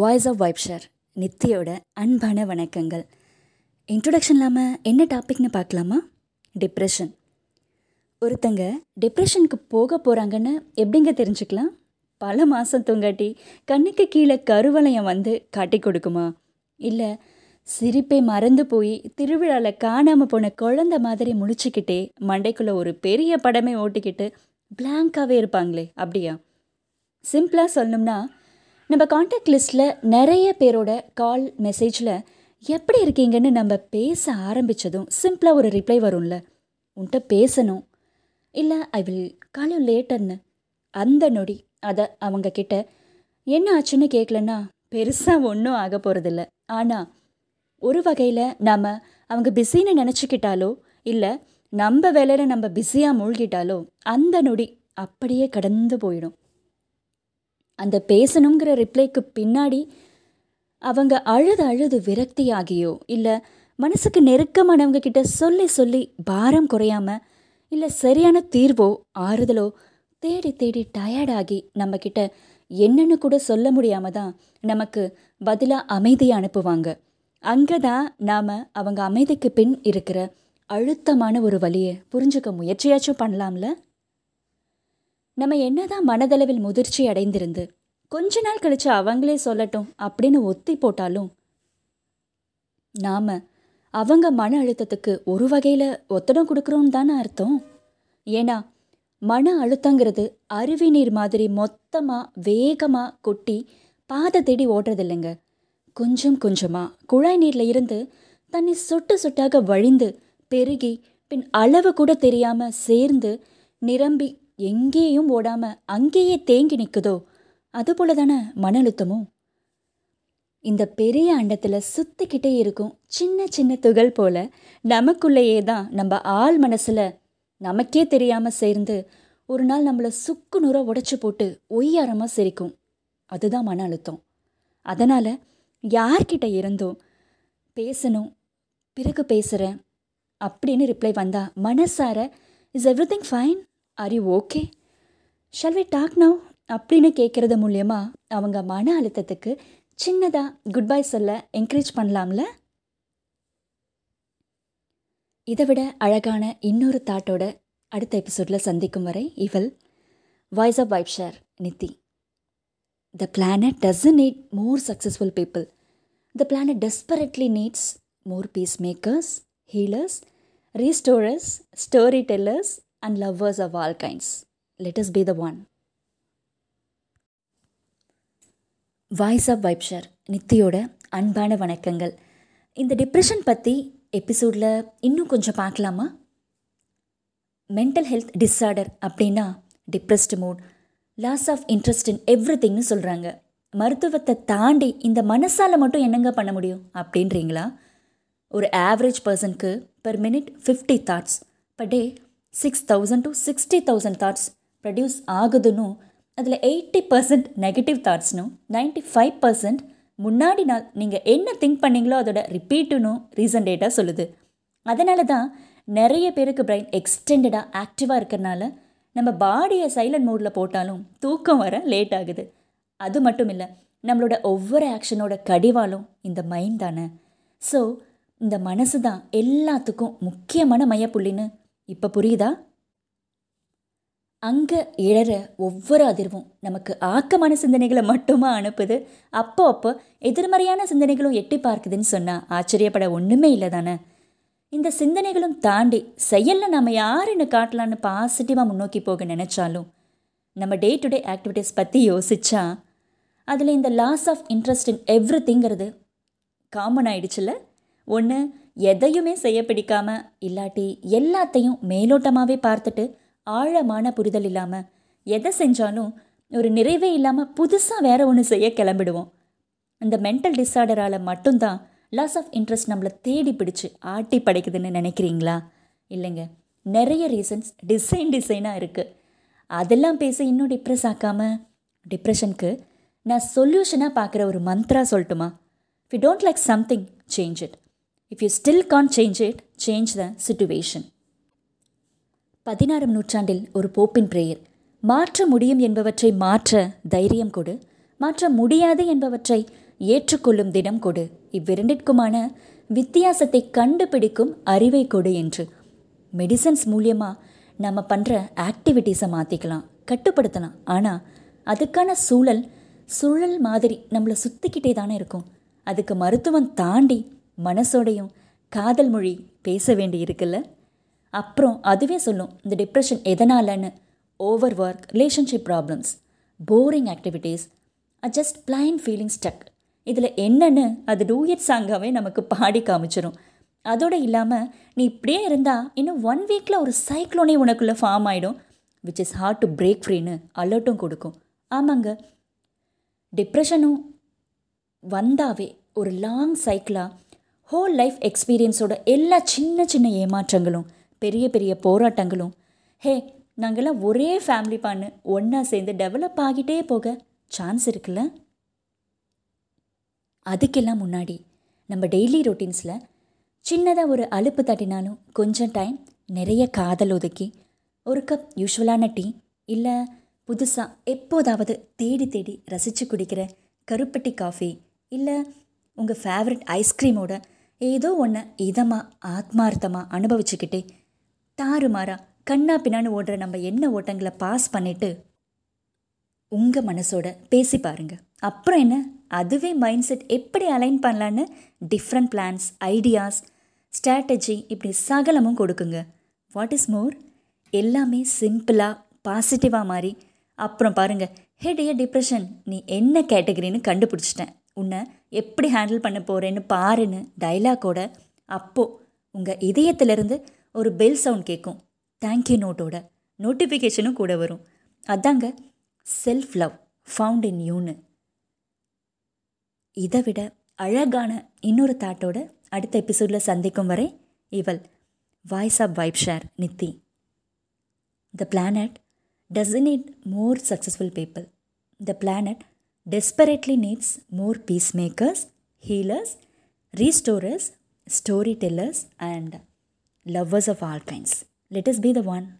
Voice of வைப்ஷர் நித்தியோட அன்பான வணக்கங்கள். இன்ட்ரொடக்ஷன் இல்லாமல் என்ன டாபிக்னு பார்க்கலாமா? டிப்ரெஷன் ஒருத்தங்க டிப்ரெஷனுக்கு போக போகிறாங்கன்னு எப்படிங்க தெரிஞ்சுக்கலாம்? பல மாதம் தூங்காட்டி கண்ணுக்கு கீழே கருவளையம் வந்து காட்டி கொடுக்குமா? இல்லை சிரிப்பை மறந்து போய் திருவிழாவில் காணாமல் போன குழந்த மாதிரி முழிச்சுக்கிட்டே மண்டைக்குள்ளே ஒரு பெரிய படமே ஓட்டிக்கிட்டு பிளாங்காகவே இருப்பாங்களே அப்படியா? சிம்பிளாக சொல்லணும்னா நம்ம காண்டாக்ட் லிஸ்ட்டில் நிறைய பேரோட கால் மெசேஜில் எப்படி இருக்கீங்கன்னு நம்ம பேச ஆரம்பித்ததும் சிம்பிளாக ஒரு ரிப்ளை வரும்ல. உன்கிட்ட பேசணும். இல்லை ஐ வில் கால் யூ லேட்டர்னு அந்த நொடி அதை அவங்க கிட்ட என்ன ஆச்சுன்னு கேட்கலன்னா பெருசாக ஒன்றும் ஆக போகிறதில்ல ஆனால் ஒரு வகையில் நாம் அவங்க பிஸின்னு நினச்சிக்கிட்டாலோ இல்லை நம்ம வேலையில் நம்ம பிஸியாக மூழ்கிட்டாலோ அந்த நொடி அப்படியே கடந்து போயிடும். அந்த பேசணுங்கிற ரிப்ளைக்கு பின்னாடி அவங்க அழுது அழுது விரக்தியாகியோ இல்லை மனசுக்கு நெருக்கமானவங்க கிட்ட சொல்லி சொல்லி பாரம் குறையாம இல்லை சரியான தீர்வோ ஆறுதலோ தேடி தேடி டயர்டாகி நம்மக்கிட்ட என்னன்னு கூட சொல்ல முடியாம தான் நமக்கு பதிலாக அமைதியை அனுப்புவாங்க. அங்கே தான் நாம் அவங்க அமைதிக்கு பின் இருக்கிற அழுத்தமான ஒரு வழியை புரிஞ்சுக்க முயற்சியாச்சும் பண்ணலாம்ல? நம்ம என்னதான் மனதளவில் முதிர்ச்சி அடைந்திருந்து கொஞ்ச நாள் கழிச்சு அவங்களே சொல்லட்டும் அப்படின்னு ஒத்தி போட்டாலும் நாம அவங்க மன அழுத்தத்துக்கு ஒரு வகையில் ஒத்தடம் கொடுக்குறோம் தானே அர்த்தம்? ஏன்னா மன அழுத்தங்கிறது அருவி நீர் மாதிரி மொத்தமாக வேகமாக கொட்டி பாதை தேடி ஓடுறதில்லைங்க. கொஞ்சம் கொஞ்சமாக குழாய் நீரில் இருந்து தண்ணி சொட்டு சொட்டாக வழிந்து பெருகி பின் அளவு கூட தெரியாமல் சேர்ந்து நிரம்பி எங்கேயும் ஓடாம அங்கேயே தேங்கி நிற்குதோ அதுபோல தானே மன அழுத்தமும் இந்த பெரிய அண்டத்தில் சுத்திக்கிட்டே இருக்கும் சின்ன சின்ன துகள் போல நமக்குள்ளேயே தான் நம்ம ஆள் மனசில் நமக்கே தெரியாமல் சேர்ந்து ஒரு நாள் நம்மளை சுக்கு நூற உடச்சி போட்டு ஒய்யாரமாக சிரிக்கும். அதுதான் மன அழுத்தம் அதனால் யார்கிட்ட இருந்தும் பேசணும் பிறகு பேசுகிறேன் அப்படின்னு ரிப்ளை வந்தால் மனசார is everything fine are you okay shall we talk now அப்படின்னு கேட்குறது மூலயமா அவங்க மன அழுத்தத்துக்கு சின்னதாக குட் பை சொல்ல என்கரேஜ் பண்ணலாம்ல? இதை விட அழகான இன்னொரு தாட்டோட அடுத்த எபிசோடில் சந்திக்கும் வரை இவள் voice of vibe share Nithi. The planet doesn't need more successful people the planet desperately needs more peace makers healers restorers story tellers and lovers of all kinds let us be the one voice of vibe share நித்தியோட அன்பான வணக்கங்கள் இந்த depression பற்றி எபிசோடில் இன்னும் கொஞ்சம் பார்க்கலாமா? Mental health disorder அப்படின்னா depressed mood loss of interest in every திங்னு சொல்கிறாங்க மருத்துவத்தை தாண்டி இந்த மனசால் மட்டும் என்னங்க பண்ண முடியும் அப்படின்றீங்களா? ஒரு ஆவரேஜ் பர்சனுக்கு per minute fifty thoughts per day six thousand to sixty thousand thoughts produce ஆகுதுன்னு அதில் எயிட்டி பர்சன்ட் நெகட்டிவ் தாட்ஸ்னும் நைன்டி ஃபைவ் பர்சன்ட் முன்னாடி நாள் நீங்கள் என்ன திங்க் பண்ணீங்களோ அதோட ரிப்பீட்டுன்னு ரீசன் டேட்டாக சொல்லுது. அதனால தான் நிறைய பேருக்கு பிரெயின் எக்ஸ்டெண்டடாக ஆக்டிவாக இருக்கிறனால நம்ம பாடியை சைலண்ட் மோடில் போட்டாலும் தூக்கம் வர லேட் ஆகுது. அது மட்டும் இல்லை நம்மளோட ஒவ்வொரு ஆக்ஷனோட கடிவாலும் இந்த மைண்ட் தானே. ஸோ இந்த மனசு தான் எல்லாத்துக்கும் முக்கியமான மையப்புள்ளின்னு இப்போ புரியுதா? அங்கே இழற ஒவ்வொரு அதிர்வும் நமக்கு ஆக்கமான சிந்தனைகளை மட்டுமா அனுப்புது. அப்போ அப்போ எதிர்மறையான சிந்தனைகளும் எட்டி பார்க்குதுன்னு சொன்னால் ஆச்சரியப்பட ஒன்றுமே இல்லை தானே? இந்த சிந்தனைகளும் தாண்டி செயலில் நம்ம யாருன்னு காட்டலான்னு பாசிட்டிவாக முன்னோக்கி போக நினச்சாலும் நம்ம டே டு டே ஆக்டிவிட்டீஸ் பற்றி யோசிச்சா அதில் இந்த loss of interest in every திங்கிறது காமன் ஆயிடுச்சுல ஒன்று எதையுமே செய்ய பிடிக்காம இல்லாட்டி எல்லாத்தையும் மேலோட்டமாகவே பார்த்துட்டு ஆழமான புரிதல் இல்லாமல் எதை செஞ்சாலும் ஒரு நிறைவே இல்லாமல் புதுசாக வேற ஒன்று செய்ய கிளம்பிடுவோம். இந்த மென்டல் டிஸார்டரால் மட்டும்தான் லாஸ் ஆஃப் இன்ட்ரெஸ்ட் நம்மளை தேடி பிடிச்சு ஆட்டி படைக்குதுன்னு நினைக்கிறீங்களா? இல்லைங்க. நிறைய ரீசன்ஸ் டிசைன் டிசைனாக இருக்குது அதெல்லாம் பேசி இன்னும் டிப்ரெஸ் ஆக்காமல் டிப்ரெஷனுக்கு நான் சொல்யூஷனாக பார்க்குற ஒரு மந்த்ரா சொல்லட்டுமா? If you don't like something change it if you still can't change it change the situation பதினாறாம் நூற்றாண்டில் ஒரு போப்பின் பிரேயர். மாற்ற முடியும் என்பவற்றை மாற்ற தைரியம் கொடு. மாற்ற முடியாது என்பவற்றை ஏற்றுக்கொள்ளும் தினம் கொடு. இவ்விரண்டிற்குமான வித்தியாசத்தை கண்டுபிடிக்கும் அறிவை கொடு என்று. மெடிசன்ஸ் மூலியமாக நம்ம பண்ணுற ஆக்டிவிட்டீஸை மாற்றிக்கலாம் கட்டுப்படுத்தலாம். ஆனால் அதுக்கான சூழல் சூழல் மாதிரி நம்மளை சுற்றிக்கிட்டே தானே இருக்கும். அதுக்கு மருத்துவம் தாண்டி மனசோடையும் காதல் மொழி பேச வேண்டி இருக்குல்ல அப்புறம் அதுவே சொல்லும் இந்த டிப்ரெஷன் எதனாலன்னு? Over work relationship problems boring activities just plain feeling stuck இதில் என்னன்னு அது டூயட் சாங்காகவே நமக்கு பாடி காமிச்சிரும். அதோடு இல்லாமல் நீ இப்படியே இருந்தால் இன்னும் ஒன் வீக்கில் ஒரு சைக்ளோனே உனக்குள்ளே ஃபார்ம் ஆகிடும் which is hard to break ஃப்ரீன்னு அலர்ட்டும் கொடுக்கும். ஆமாங்க. டிப்ரெஷனும் வந்தாவே ஒரு லாங் சைக்கிளாக ஹோல் லைஃப் எக்ஸ்பீரியன்ஸோட எல்லா சின்ன சின்ன ஏமாற்றங்களும் பெரிய பெரிய போராட்டங்களும் ஹே நாங்கள்லாம் ஒரே ஃபேமிலி பான்னு ஒன்றா சேர்ந்து டெவலப் ஆகிட்டே போக சான்ஸ் இருக்குல்ல? அதுக்கெல்லாம் முன்னாடி நம்ம டெய்லி ரொட்டீன்ஸில் சின்னதாக ஒரு அலுப்பு தட்டினாலும் கொஞ்சம் டைம் நிறைய காதல் ஒதுக்கி ஒரு கப் யூஸ்வலான டீ இல்லை புதுசாக எப்போதாவது தேடி தேடி ரசித்து குடிக்கிற கருப்பட்டி காஃபி இல்லை உங்கள் ஃபேவரட் ஐஸ்கிரீமோட ஏதோ ஒன்று இதமாக ஆத்மார்த்தமாக அனுபவிச்சுக்கிட்டே தாறுமாறா கண்ணா பின்னான்னு ஓடுற நம்ம என்ன ஓட்டங்களை பாஸ் பண்ணிவிட்டு உங்கள் மனசோட பேசி பாருங்க. அப்புறம் என்ன? அதுவே மைண்ட் செட் எப்படி அலைன் பண்ணலான்னு டிஃப்ரெண்ட் பிளான்ஸ் ஐடியாஸ் ஸ்ட்ராட்டஜி இப்படி சகலமும் கொடுக்குங்க. வாட் இஸ் மோர் எல்லாமே சிம்பிளாக பாசிட்டிவாக மாறி. அப்புறம் பாருங்கள் ஹே டியர் டிப்ரெஷன் நீ என்ன கேட்டகரின்னு கண்டுபிடிச்சிட்டேன். உன்னை எப்படி ஹேண்டில் பண்ண போகிறேன்னு பாருன்னு டைலாக்கோட அப்போது உங்கள் இதயத்திலிருந்து ஒரு பெல் சவுண்ட் கேட்கும் தேங்க்யூ நோட்டோட நோட்டிஃபிகேஷனும் கூட வரும். அதாங்க செல்ஃப் லவ் ஃபவுண்ட் இன் யூனு இதை விட அழகான இன்னொரு தாட்டோட அடுத்த எபிசோடில் சந்திக்கும் வரை இவள் voice of vibe share Nithi. The planet doesn't need more successful people the planet desperately needs more peacemakers, healers, restorers, storytellers, and lovers of all kinds. Let us be the one.